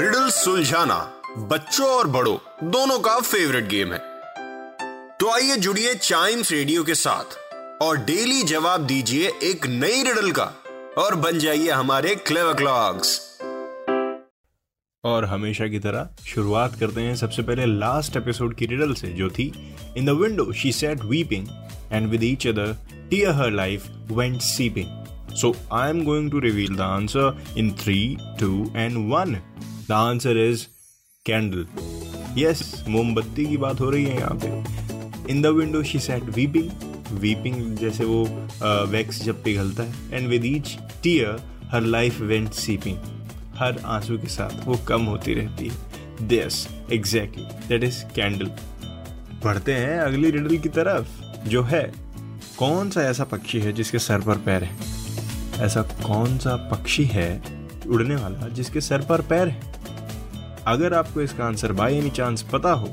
Riddle सुलझाना बच्चों और बड़ों, दोनों का फेवरेट गेम है। तो आइए जुड़िए चाइम्स रेडियो के साथ और डेली जवाब दीजिए एक नई रिडल का और बन जाइए हमारे क्लेवर क्लॉक्स और हमेशा की तरह शुरुआत करते हैं सबसे पहले लास्ट एपिसोड की रिडल से, जो थी in the window she sat weeping and with each other tear her life went seeping so I am going to reveal the answer in three two and one the answer is candle yes मोमबत्ती की बात हो रही है यहाँ पे। In the window she sat weeping weeping जैसे वो वैक्स जब पिघलता है। And with each tear her life went seeping हर आँसू के साथ वो कम होती रहती है। This exactly that is candle बढ़ते हैं अगली रिडल की तरफ़, जो है, कौन सा ऐसा पक्षी है जिसके सर पर पैर है? ऐसा कौन सा पक्षी है, उड़ने वाला, जिसके सर पर पैर है? अगर आपको इसका आंसर बाय एनी चांस पता हो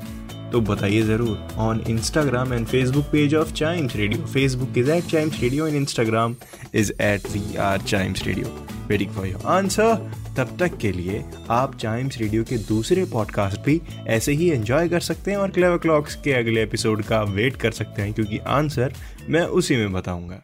तो बताइए ज़रूर on Instagram and Facebook page of Chimes Radio Facebook is at Chimes Radio and Instagram is at we are Chimes Radio waiting for your answer तब तक के लिए आप चाइम्स रेडियो के दूसरे पॉडकास्ट भी ऐसे ही एंजॉय कर सकते हैं और क्लेवर क्लॉक्स के अगले एपिसोड का वेट कर सकते हैं, क्योंकि आंसर मैं उसी में बताऊँगा।